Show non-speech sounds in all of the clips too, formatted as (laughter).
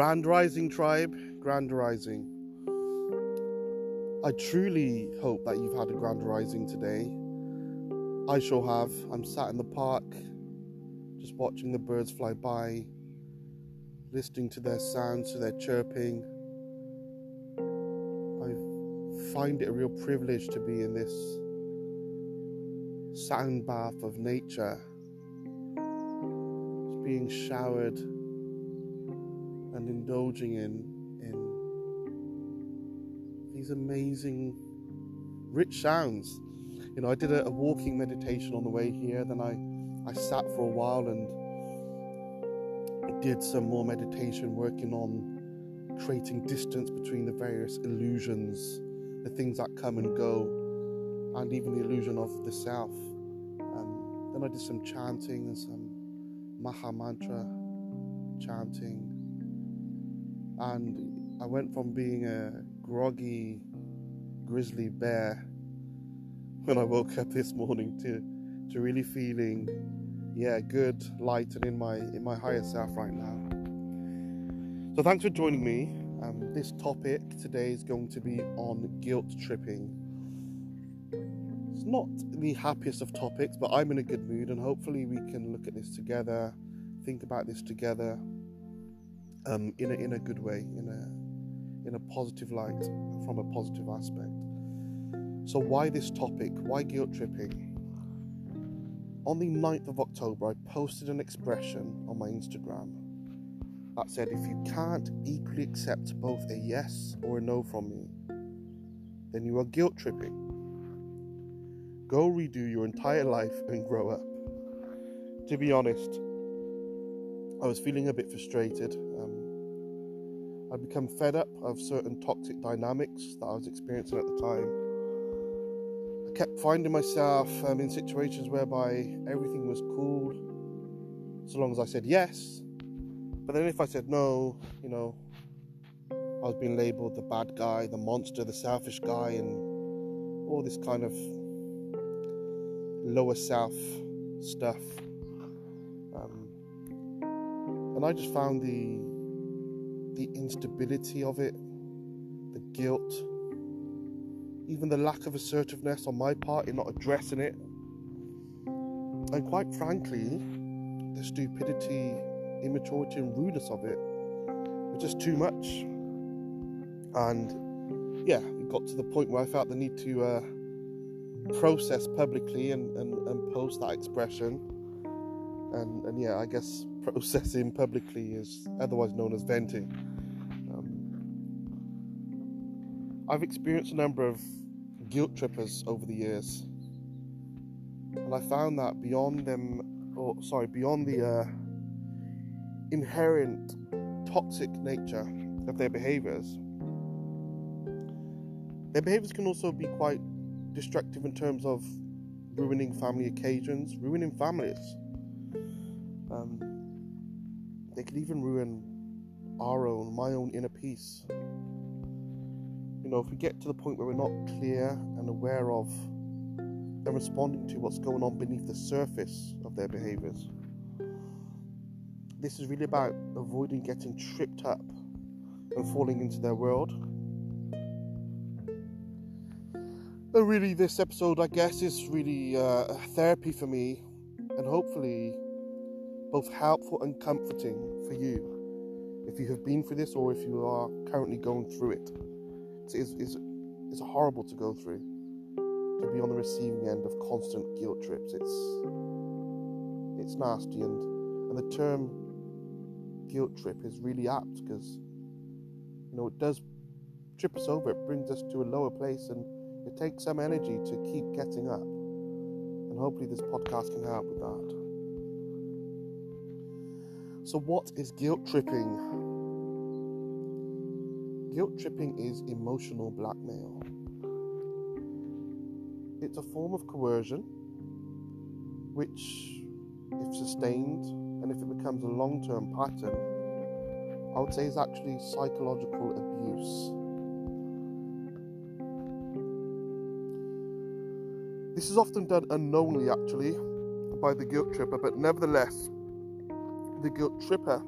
Grand Rising tribe, Grand Rising. I truly hope that you've had a grand rising today. I sure have. I'm sat in the park, just watching the birds fly by, listening to their sounds, to their chirping. I find it a real privilege to be in this sound bath of nature, just being showered indulging in in these amazing, rich sounds. You know, I did a, a walking meditation on the way here, then I, I sat for a while and did some more meditation working on creating distance between the various illusions, the things that come and go, and even the illusion of the self. Um, then I did some chanting and some Maha Mantra chanting. And I went from being a groggy grizzly bear when I woke up this morning to to really feeling yeah good light and in my in my higher self right now. So thanks for joining me. Um, this topic today is going to be on guilt tripping. It's not the happiest of topics but i'm in a good mood and hopefully we can look at this together think about this together um, in, a, in a good way in a in a positive light from a positive aspect. So, why this topic? Why guilt tripping? On the 9th of October, I posted an expression on my Instagram that said, If you can't equally accept both a yes or a no from me, then you are guilt tripping. Go redo your entire life and grow up. To be honest, I was feeling a bit frustrated. Um, I'd become fed up of certain toxic dynamics that I was experiencing at the time. I kept finding myself um, in situations whereby everything was cool so long as I said yes. But then if I said no, you know, I was being labeled the bad guy, the monster, the selfish guy, and all this kind of lower self stuff. Um, and I just found the the instability of it, the guilt, even the lack of assertiveness on my part in not addressing it, and quite frankly, the stupidity, immaturity, and rudeness of it was just too much. And yeah, it got to the point where I felt the need to uh, process publicly and, and, and post that expression. And, and yeah, I guess processing publicly is otherwise known as venting. I've experienced a number of guilt trippers over the years, and I found that beyond them, or sorry, beyond the uh, inherent toxic nature of their behaviors, their behaviors can also be quite destructive in terms of ruining family occasions, ruining families. Um, they could even ruin our own, my own inner peace you know, if we get to the point where we're not clear and aware of and responding to what's going on beneath the surface of their behaviors, this is really about avoiding getting tripped up and falling into their world. And really, this episode, I guess, is really uh, therapy for me and hopefully both helpful and comforting for you if you have been through this or if you are currently going through it it's, it's, it's horrible to go through to be on the receiving end of constant guilt trips. It's it's nasty, and and the term guilt trip is really apt because you know it does trip us over. It brings us to a lower place, and it takes some energy to keep getting up. And hopefully, this podcast can help with that. So, what is guilt tripping? Guilt tripping is emotional blackmail. It's a form of coercion which, if sustained and if it becomes a long term pattern, I would say is actually psychological abuse. This is often done unknowingly, actually, by the guilt tripper, but nevertheless, the guilt tripper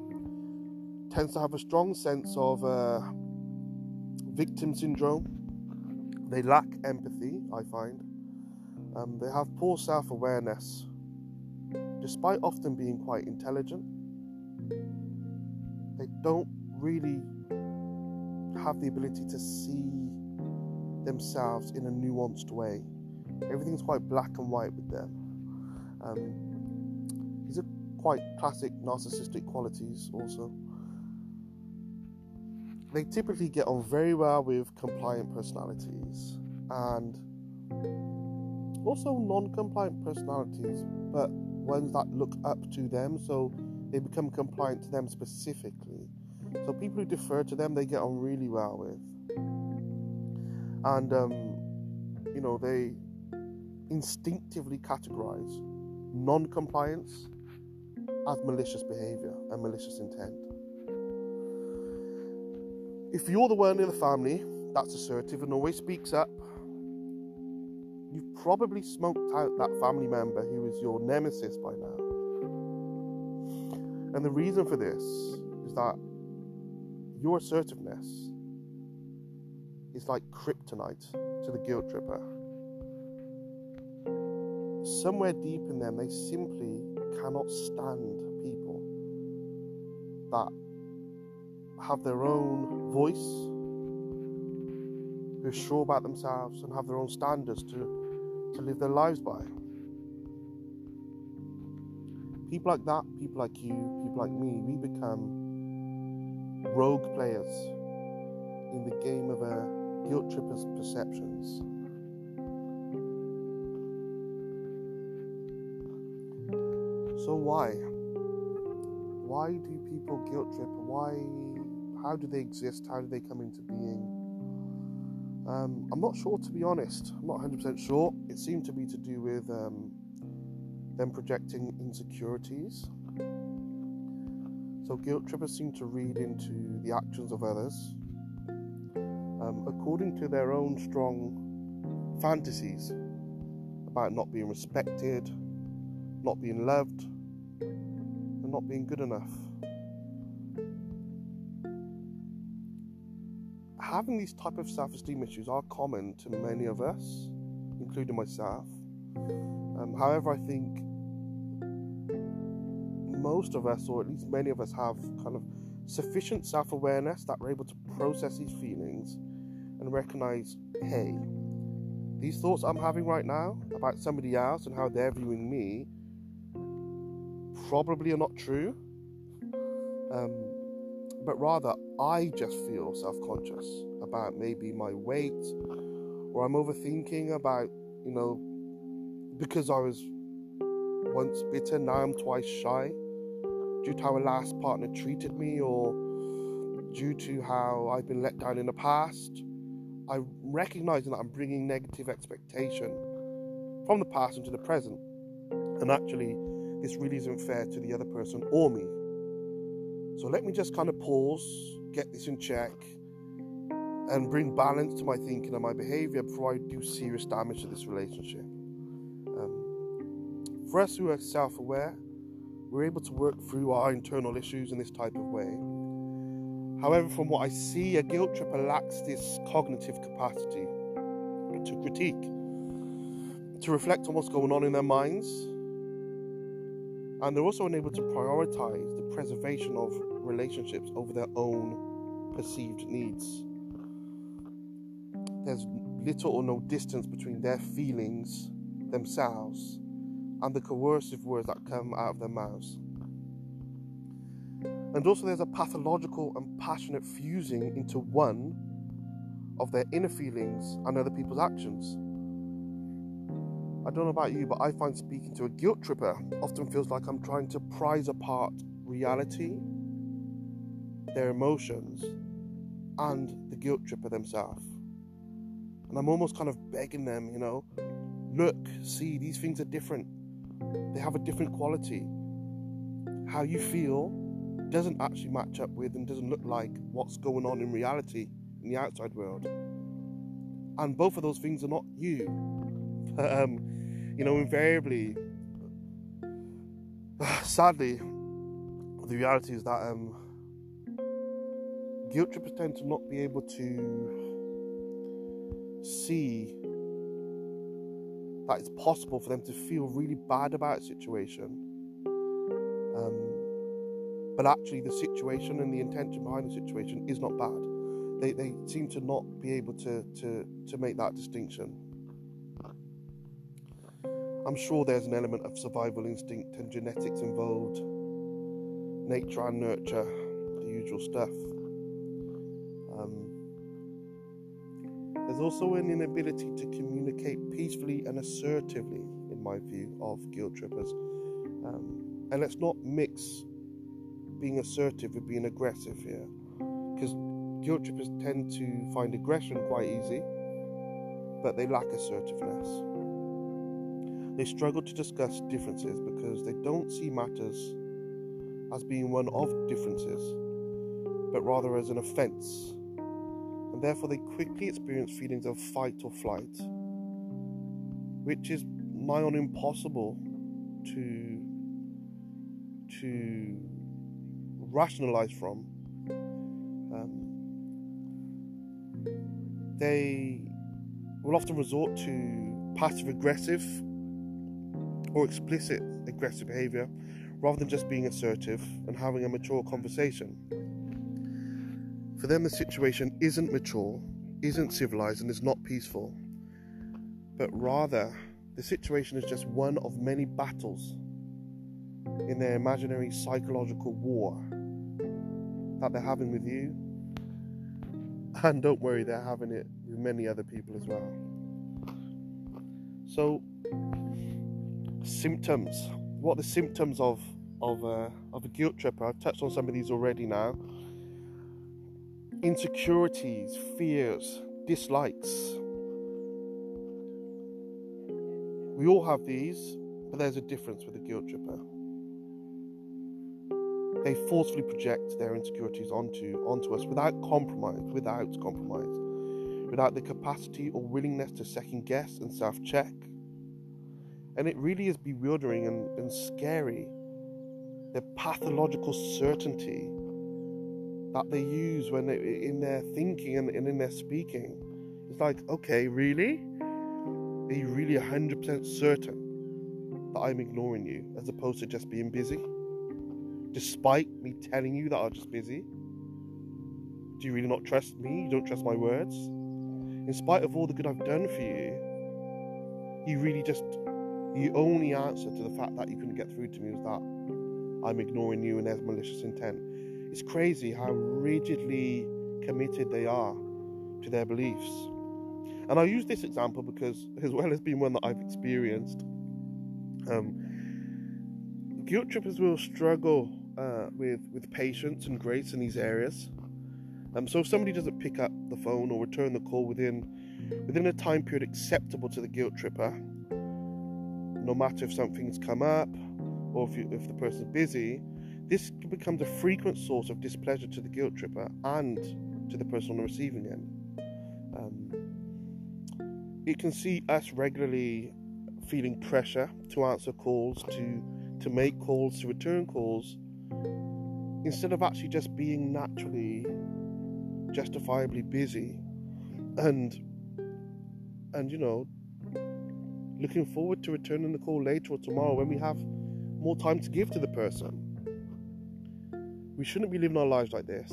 tends to have a strong sense of uh, victim syndrome. They lack empathy, I find. Um, they have poor self awareness, despite often being quite intelligent. They don't really have the ability to see themselves in a nuanced way. Everything's quite black and white with them. Um, quite classic narcissistic qualities, also. They typically get on very well with compliant personalities and also non compliant personalities, but ones that look up to them, so they become compliant to them specifically. So people who defer to them, they get on really well with. And, um, you know, they instinctively categorize non compliance as malicious behavior and malicious intent. If you're the one in the family that's assertive and always speaks up, you've probably smoked out that family member who is your nemesis by now. And the reason for this is that your assertiveness is like kryptonite to the guilt tripper. Somewhere deep in them, they simply cannot stand people that have their own voice, who are sure about themselves, and have their own standards to, to live their lives by. People like that, people like you, people like me, we become rogue players in the game of uh, guilt tripper's perceptions. So why? Why do people guilt trip? Why? How do they exist? How do they come into being? Um, I'm not sure, to be honest. I'm not 100% sure. It seemed to be to do with um, them projecting insecurities so guilt trippers seem to read into the actions of others um, according to their own strong fantasies about not being respected, not being loved, not being good enough. Having these type of self-esteem issues are common to many of us, including myself. Um, however, I think most of us, or at least many of us, have kind of sufficient self awareness that we're able to process these feelings and recognize hey, these thoughts I'm having right now about somebody else and how they're viewing me probably are not true. Um, but rather, I just feel self conscious about maybe my weight, or I'm overthinking about, you know, because I was once bitter, now I'm twice shy due to how a last partner treated me or due to how I've been let down in the past. I'm recognizing that I'm bringing negative expectation from the past into the present. And actually, this really isn't fair to the other person or me. So let me just kind of pause, get this in check, and bring balance to my thinking and my behavior before I do serious damage to this relationship. Um, for us who are self aware, we're able to work through our internal issues in this type of way. However, from what I see, a guilt tripper lacks this cognitive capacity to critique, to reflect on what's going on in their minds, and they're also unable to prioritize the preservation of relationships over their own perceived needs. There's little or no distance between their feelings themselves and the coercive words that come out of their mouths. And also, there's a pathological and passionate fusing into one of their inner feelings and other people's actions. I don't know about you, but I find speaking to a guilt tripper often feels like I'm trying to prize apart reality, their emotions, and the guilt tripper themselves. And I'm almost kind of begging them, you know, look, see, these things are different. They have a different quality. How you feel doesn't actually match up with and doesn't look like what's going on in reality in the outside world. And both of those things are not you. (laughs) But, um, you know, invariably, (sighs) sadly, the reality is that um, guilt trippers tend to not be able to see that it's possible for them to feel really bad about a situation. Um, but actually, the situation and the intention behind the situation is not bad. They, they seem to not be able to, to, to make that distinction. I'm sure there's an element of survival instinct and genetics involved, nature and nurture, the usual stuff. Um, there's also an inability to communicate peacefully and assertively, in my view, of guilt trippers. Um, and let's not mix being assertive with being aggressive here, because guilt trippers tend to find aggression quite easy, but they lack assertiveness. They struggle to discuss differences because they don't see matters as being one of differences, but rather as an offence and therefore they quickly experience feelings of fight or flight, which is nigh on impossible to to rationalize from. Um, they will often resort to passive aggressive or explicit aggressive behavior rather than just being assertive and having a mature conversation. For them, the situation isn't mature, isn't civilized, and is not peaceful, but rather the situation is just one of many battles in their imaginary psychological war that they're having with you. And don't worry, they're having it with many other people as well. So, symptoms. What the symptoms of of a, of a guilt tripper? I've touched on some of these already now insecurities, fears, dislikes. We all have these, but there's a difference with a guilt tripper. They forcefully project their insecurities onto, onto us without compromise, without compromise, without the capacity or willingness to second guess and self check. And it really is bewildering and, and scary the pathological certainty that they use when they, in their thinking and, and in their speaking. It's like, okay, really? Are you really 100% certain that I'm ignoring you as opposed to just being busy? Despite me telling you that I'm just busy? Do you really not trust me? You don't trust my words? In spite of all the good I've done for you, you really just, the only answer to the fact that you couldn't get through to me was that I'm ignoring you and there's malicious intent. It's crazy how rigidly committed they are to their beliefs. And I use this example because, (laughs) as well as being one that I've experienced, um, guilt trippers will struggle uh, with with patience and grace in these areas. Um, so if somebody doesn't pick up the phone or return the call within within a time period acceptable to the guilt tripper, no matter if something's come up or if, you, if the person's busy, this becomes a frequent source of displeasure to the guilt tripper and to the person on the receiving end. Um, it can see us regularly feeling pressure to answer calls, to to make calls, to return calls, instead of actually just being naturally, justifiably busy, and and you know, looking forward to returning the call later or tomorrow when we have more time to give to the person. We shouldn't be living our lives like this.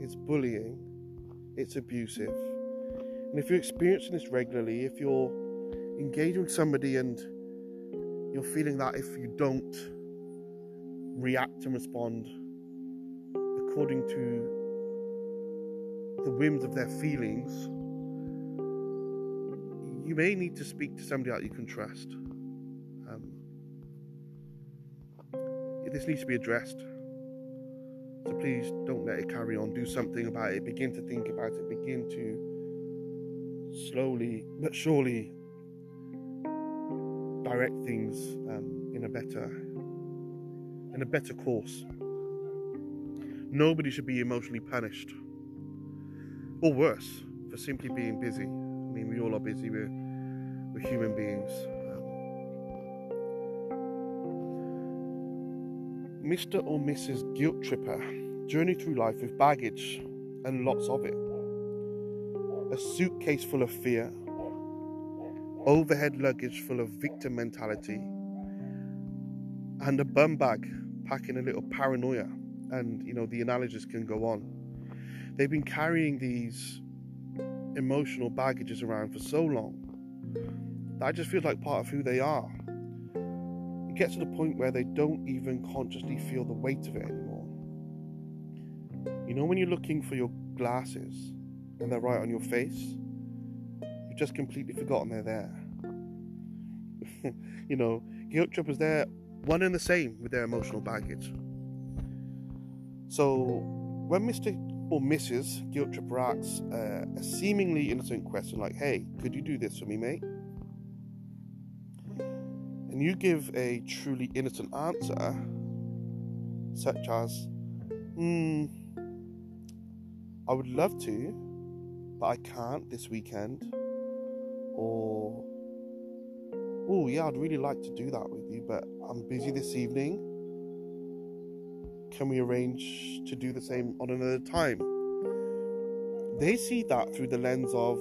It's bullying, it's abusive. And if you're experiencing this regularly, if you're engaging with somebody and you're feeling that if you don't react and respond according to the whims of their feelings, you may need to speak to somebody that you can trust. Um, this needs to be addressed. So please don't let it carry on. Do something about it. Begin to think about it. Begin to slowly but surely direct things um, in a better in a better course. Nobody should be emotionally punished, or worse, for simply being busy. I mean, we all are busy. We're we're human beings. Um, Mr. or Mrs. Guilt Tripper journey through life with baggage and lots of it. A suitcase full of fear, overhead luggage full of victim mentality, and a bum bag packing a little paranoia. And, you know, the analogies can go on. They've been carrying these emotional baggages around for so long that I just feel like part of who they are. It gets to the point where they don't even consciously feel the weight of it anymore. You know, when you're looking for your glasses and they're right on your face, you've just completely forgotten they're there. (laughs) you know, guilt trippers, they're one and the same with their emotional baggage. So, when Mr. or Mrs. Guilt Tripper asks uh, a seemingly innocent question like, hey, could you do this for me, mate? And you give a truly innocent answer, such as, hmm, I would love to, but I can't this weekend. Or, oh, yeah, I'd really like to do that with you, but I'm busy this evening. Can we arrange to do the same on another time? They see that through the lens of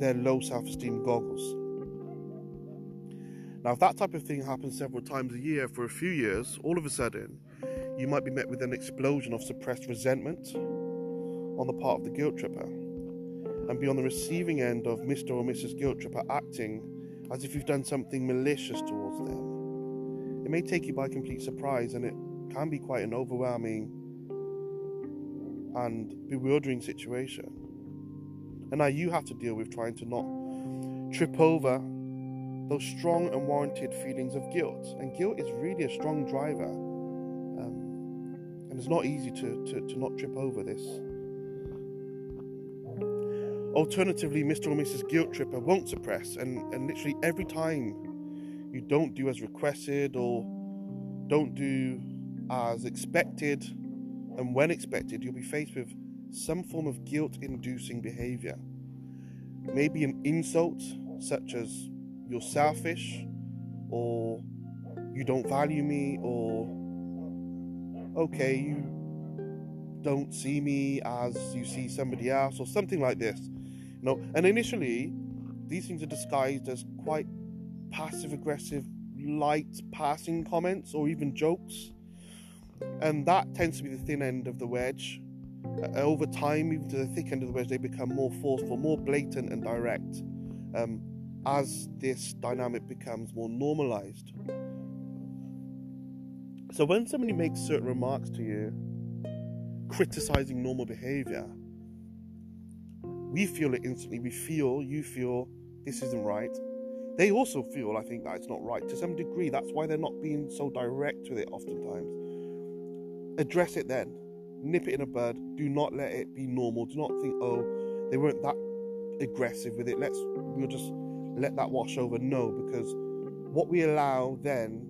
their low self esteem goggles. Now, if that type of thing happens several times a year for a few years, all of a sudden, you might be met with an explosion of suppressed resentment on the part of the guilt tripper and be on the receiving end of Mr. or Mrs. Guilt Tripper acting as if you've done something malicious towards them. It may take you by complete surprise and it can be quite an overwhelming and bewildering situation. And now you have to deal with trying to not trip over those strong and warranted feelings of guilt. And guilt is really a strong driver. Um, and it's not easy to, to, to not trip over this. Alternatively, Mr. or Mrs. Guilt Tripper won't suppress, and, and literally every time you don't do as requested or don't do as expected, and when expected, you'll be faced with some form of guilt inducing behavior. Maybe an insult, such as you're selfish, or you don't value me, or okay, you don't see me as you see somebody else, or something like this. You know, and initially, these things are disguised as quite passive aggressive, light passing comments or even jokes. And that tends to be the thin end of the wedge. Uh, over time, even to the thick end of the wedge, they become more forceful, more blatant, and direct. Um, as this dynamic becomes more normalized. So, when somebody makes certain remarks to you, criticizing normal behavior, we feel it instantly. We feel, you feel, this isn't right. They also feel, I think, that it's not right to some degree. That's why they're not being so direct with it oftentimes. Address it then. Nip it in a bud. Do not let it be normal. Do not think, oh, they weren't that aggressive with it. Let's, we'll just let that wash over. No, because what we allow then,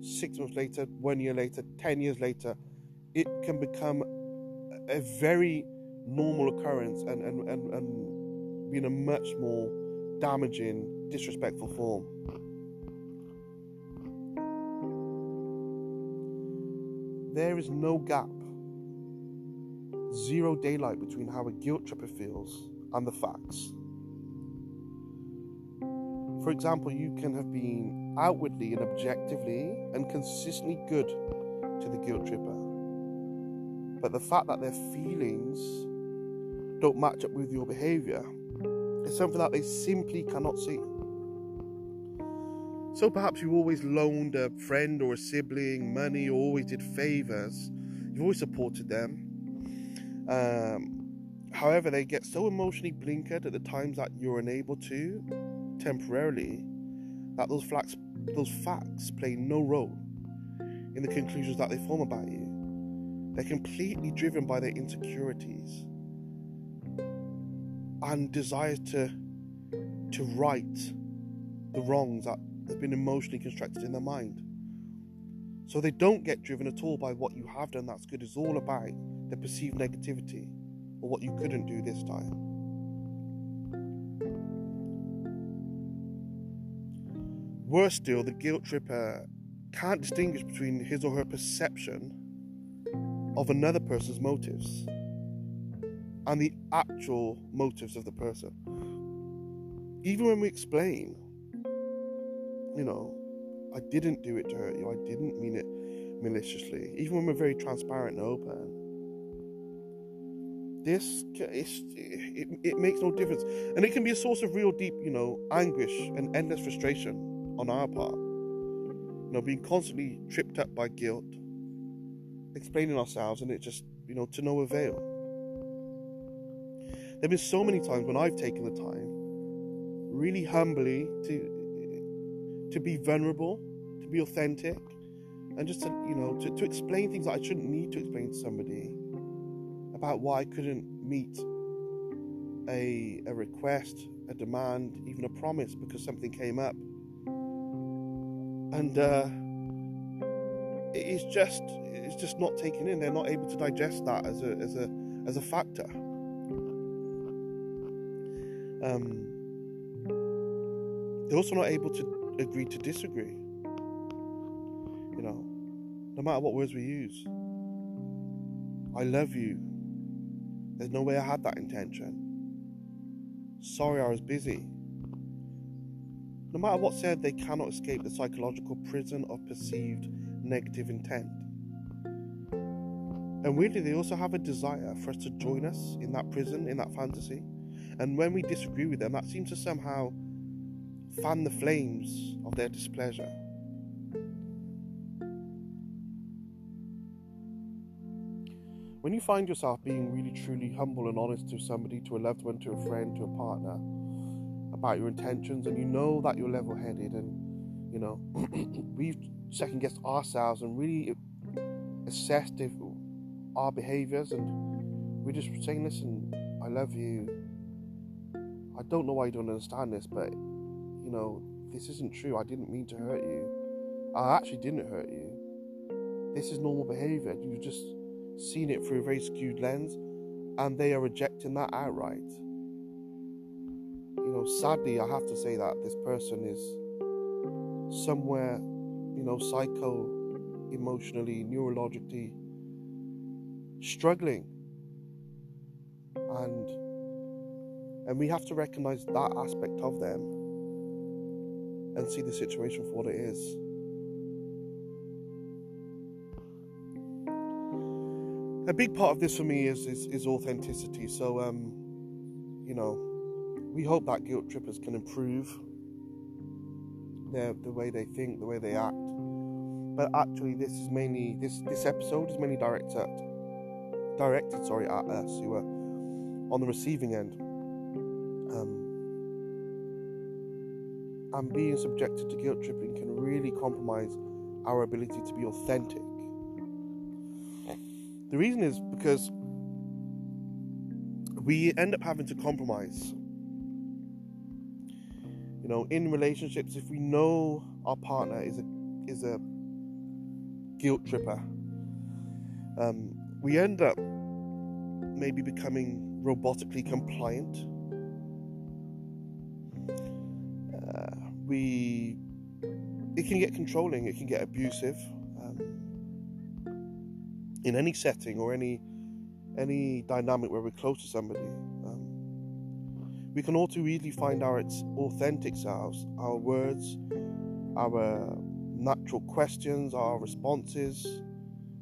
six months later, one year later, ten years later, it can become a very normal occurrence and, and, and, and be in a much more damaging, disrespectful form. There is no gap, zero daylight between how a guilt tripper feels and the facts. For example, you can have been outwardly and objectively and consistently good to the guilt tripper. But the fact that their feelings don't match up with your behavior is something that they simply cannot see. So perhaps you always loaned a friend or a sibling money or always did favors. You've always supported them. Um, however, they get so emotionally blinkered at the times that you're unable to temporarily that those facts, those facts play no role in the conclusions that they form about you. They're completely driven by their insecurities and desires to to right the wrongs that have been emotionally constructed in their mind. So they don't get driven at all by what you have done that's good. It's all about the perceived negativity or what you couldn't do this time. Worse still, the guilt tripper can't distinguish between his or her perception of another person's motives and the actual motives of the person. Even when we explain, you know, I didn't do it to hurt you, I didn't mean it maliciously, even when we're very transparent and open, this it, it makes no difference. And it can be a source of real deep you know anguish and endless frustration on our part. You know being constantly tripped up by guilt explaining ourselves and it just you know to no avail. There have been so many times when i've taken the time really humbly to to be vulnerable to be authentic and just to you know to, to explain things that i shouldn't need to explain to somebody about why I couldn't meet a, a request, a demand, even a promise because something came up. And uh, it's just it's just not taken in. They're not able to digest that as a as a as a factor. Um, they're also not able to agree to disagree. You know, no matter what words we use. I love you. There's no way I had that intention. Sorry, I was busy. No matter what's said, they cannot escape the psychological prison of perceived negative intent. And weirdly, they also have a desire for us to join us in that prison, in that fantasy. And when we disagree with them, that seems to somehow fan the flames of their displeasure. When you find yourself being really truly humble and honest to somebody, to a loved one, to a friend, to a partner, about your intentions, and you know that you're level headed, and you know, (clears throat) we've second guessed ourselves and really assessed if our behaviors, and we're just saying, listen, I love you. I don't know why you don't understand this, but know, this isn't true. I didn't mean to hurt you. I actually didn't hurt you. This is normal behavior. You've just seen it through a very skewed lens, and they are rejecting that outright. You know, sadly, I have to say that this person is somewhere, you know, psycho emotionally, neurologically struggling. And and we have to recognize that aspect of them and see the situation for what it is. a big part of this for me is is, is authenticity. So, um, you know, we hope that guilt trippers can improve their the way they think, the way they act. But actually, this is mainly this this episode is mainly directed directed sorry at us who are on the receiving end. And being subjected to guilt tripping can really compromise our ability to be authentic the reason is because we end up having to compromise. You know, in relationships, if we know our partner is a is a guilt tripper, um, we end up maybe becoming robotically compliant. We it can get controlling, it can get abusive in any setting or any any dynamic where we're close to somebody. Um, we can all too easily find our authentic selves, our words, our natural questions, our responses,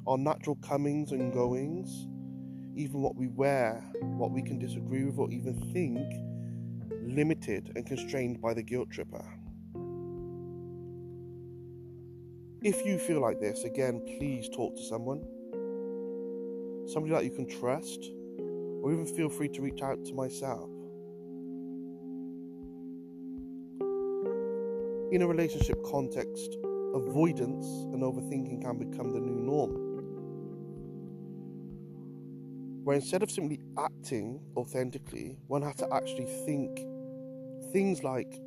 our natural comings and goings, even what we wear, what we can disagree with or even think, limited and constrained by the guilt tripper. If you feel like this, again, please talk to someone somebody that you can trust, or even feel free to reach out to myself. In a relationship context, avoidance and overthinking can become the new norm. Where instead of simply acting authentically, one has to actually think things like,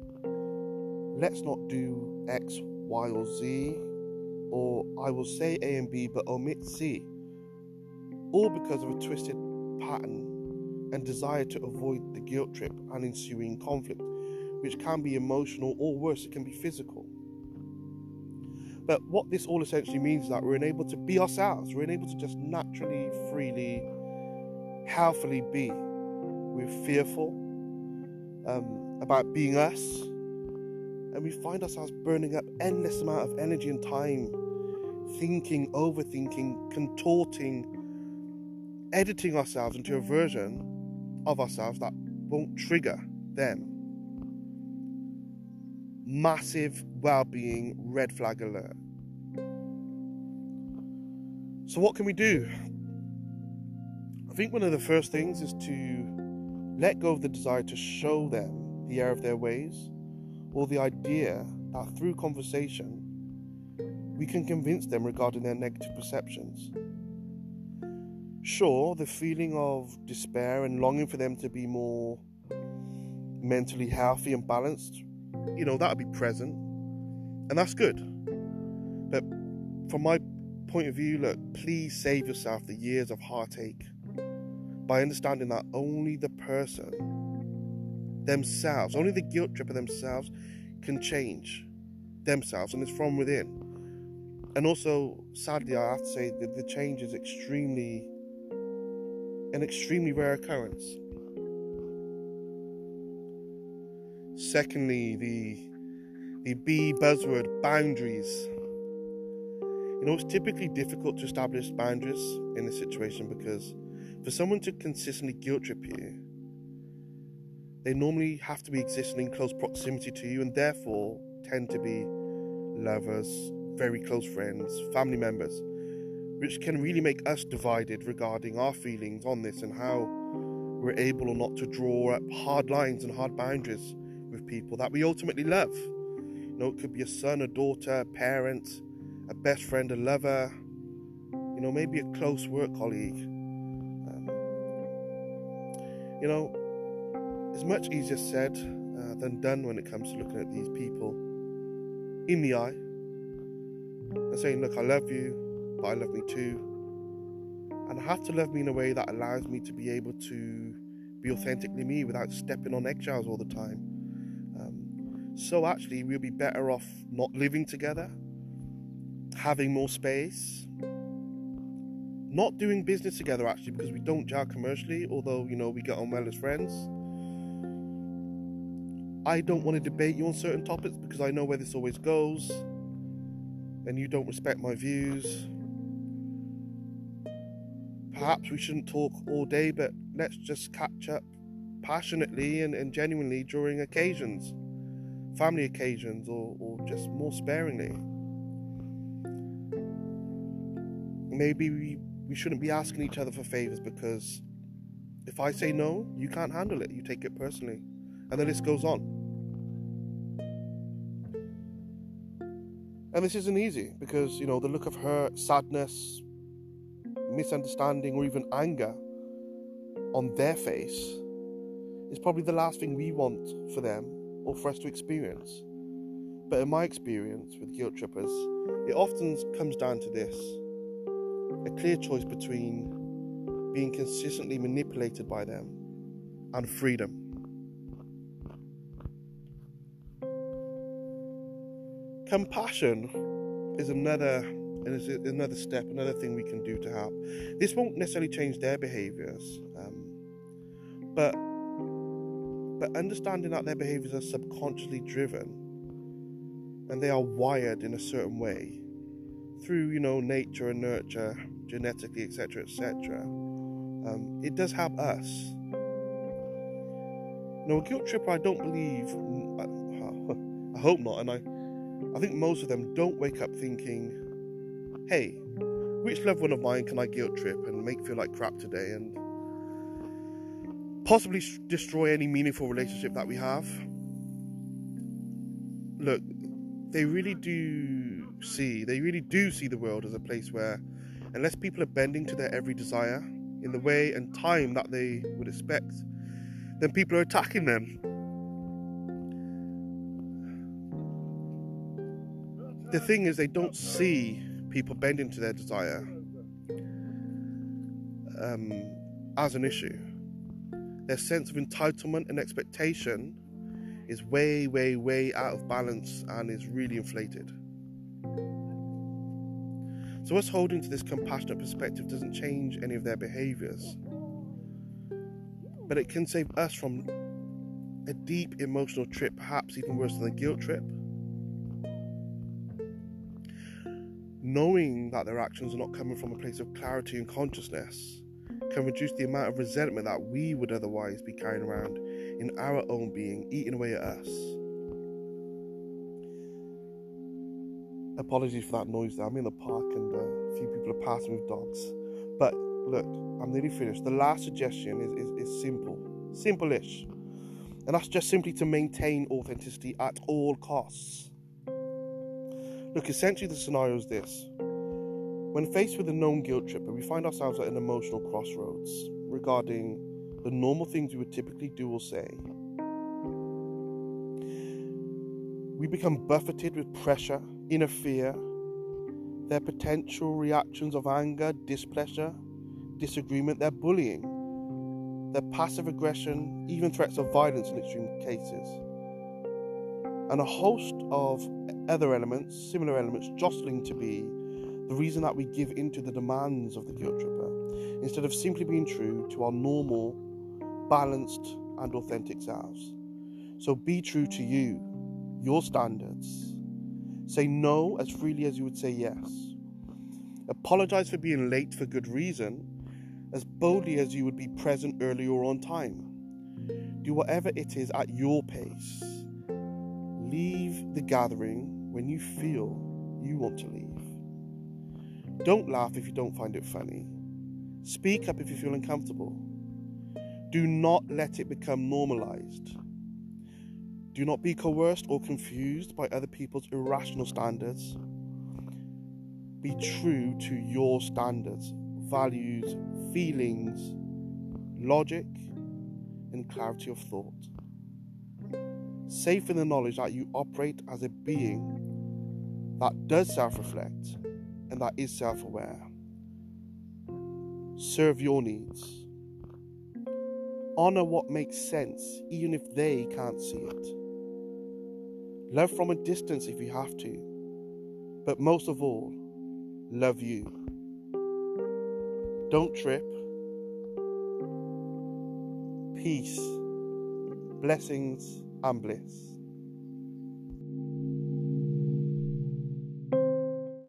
let's not do X, Y, or Z, or I will say A and B but omit C all because of a twisted pattern and desire to avoid the guilt trip and ensuing conflict, which can be emotional or worse, it can be physical. But what this all essentially means is that we're unable to be ourselves, we're unable to just naturally, freely healthily be. We're fearful um, about being us, and we find ourselves burning up endless amount of energy and time thinking, overthinking, contorting, editing ourselves into a version of ourselves that won't trigger them. Massive well being red flag alert. So, what can we do? I think one of the first things is to let go of the desire to show them the error of their ways or the idea that through conversation we can convince them regarding their negative perceptions. Sure, the feeling of despair and longing for them to be more mentally healthy and balanced, you know, that'll be present. And that's good. But from my point of view, look, please save yourself the years of heartache by understanding that only the person themselves, only the guilt tripper themselves can change themselves, and it's from within and also sadly i have to say that the change is extremely an extremely rare occurrence. Secondly the the b buzzword boundaries. You know it's typically difficult to establish boundaries in this situation because for someone to consistently guilt trip you they normally have to be existing in close proximity to you and therefore tend to be lovers very close friends, family members, which can really make us divided regarding our feelings on this and how we're able or not to draw up hard lines and hard boundaries with people that we ultimately love. You know, it could be a son, a daughter, a parent, a best friend, a lover, you know, maybe a close work colleague. Um, you know, it's much easier said uh, than done when it comes to looking at these people in the eye and saying, Look, I love you, but I love me too. And I have to love me in a way that allows me to be able to be authentically me without stepping on eggshells all the time. Um, so, actually, we'll be better off not living together, having more space, not doing business together actually because we don't gel commercially, although, you know, we get on well as friends. I don't want to debate you on certain topics because I know where this always goes and you don't respect my views. Perhaps we shouldn't talk all day, but let's just catch up passionately and, and genuinely during occasions, family occasions, or, or just more sparingly. Maybe we, we shouldn't be asking each other for favors because if I say no, you can't handle it. You take it personally. And the list goes on. And this isn't easy because, you know, the look of hurt, sadness, misunderstanding, or even anger on their face is probably the last thing we want for them or for us to experience. But in my experience with guilt trippers, it often comes down to this a clear choice between being consistently manipulated by them and freedom. Compassion is another is another step, another thing we can do to help. This won't necessarily change their behaviors, um, but but understanding that their behaviors are subconsciously driven and they are wired in a certain way through you know nature and nurture, genetically, etc., etc. Um, it does help us. No, a guilt trip, I don't believe. (laughs) I hope not, and I I think most of them don't wake up thinking, hey, which loved one of mine can I guilt trip and make feel like crap today and possibly destroy any meaningful relationship that we have? Look, they really do see, they really do see the world as a place where, unless people are bending to their every desire in the way and time that they would expect, then people are attacking them the thing is, they don't see people bending to their desire um, as an issue. Their sense of entitlement and expectation is way, way, way out of balance and is really inflated. So, us holding to this compassionate perspective doesn't change any of their behaviors. but it can save us from a deep emotional trip, perhaps even worse than a guilt trip. Knowing that their actions are not coming from a place of clarity and consciousness can reduce the amount of resentment that we would otherwise be carrying around in our own being, eating away at us. Apologies for that noise there. I'm in the park and uh, a few people are passing with dogs. But look, I'm nearly finished. The last suggestion is, is, is simple, simple ish. And that's just simply to maintain authenticity at all costs. Look, essentially, the scenario is this. When faced with a known guilt tripper, we find ourselves at an emotional crossroads regarding the normal things we would typically do or say. We become buffeted with pressure, inner fear, their potential reactions of anger, displeasure, disagreement, their bullying, their passive aggression, even threats of violence in extreme cases, and a host of other elements, similar elements, jostling to be the reason that we give in to the demands of the guilt tripper instead of simply being true to our normal, balanced, and authentic selves. So be true to you, your standards. Say no as freely as you would say yes. Apologize for being late for good reason as boldly as you would be present early or on time. Do whatever it is at your pace. Leave the gathering when you feel you want to leave. Don't laugh if you don't find it funny. Speak up if you feel uncomfortable. Do not let it become normalized. Do not be coerced or confused by other people's irrational standards. Be true to your standards, values, feelings, logic, and clarity of thought. Safe in the knowledge that you operate as a being that does self reflect and that is self aware. Serve your needs. Honor what makes sense, even if they can't see it. Love from a distance if you have to. But most of all, love you. Don't trip. Peace, blessings, and bliss.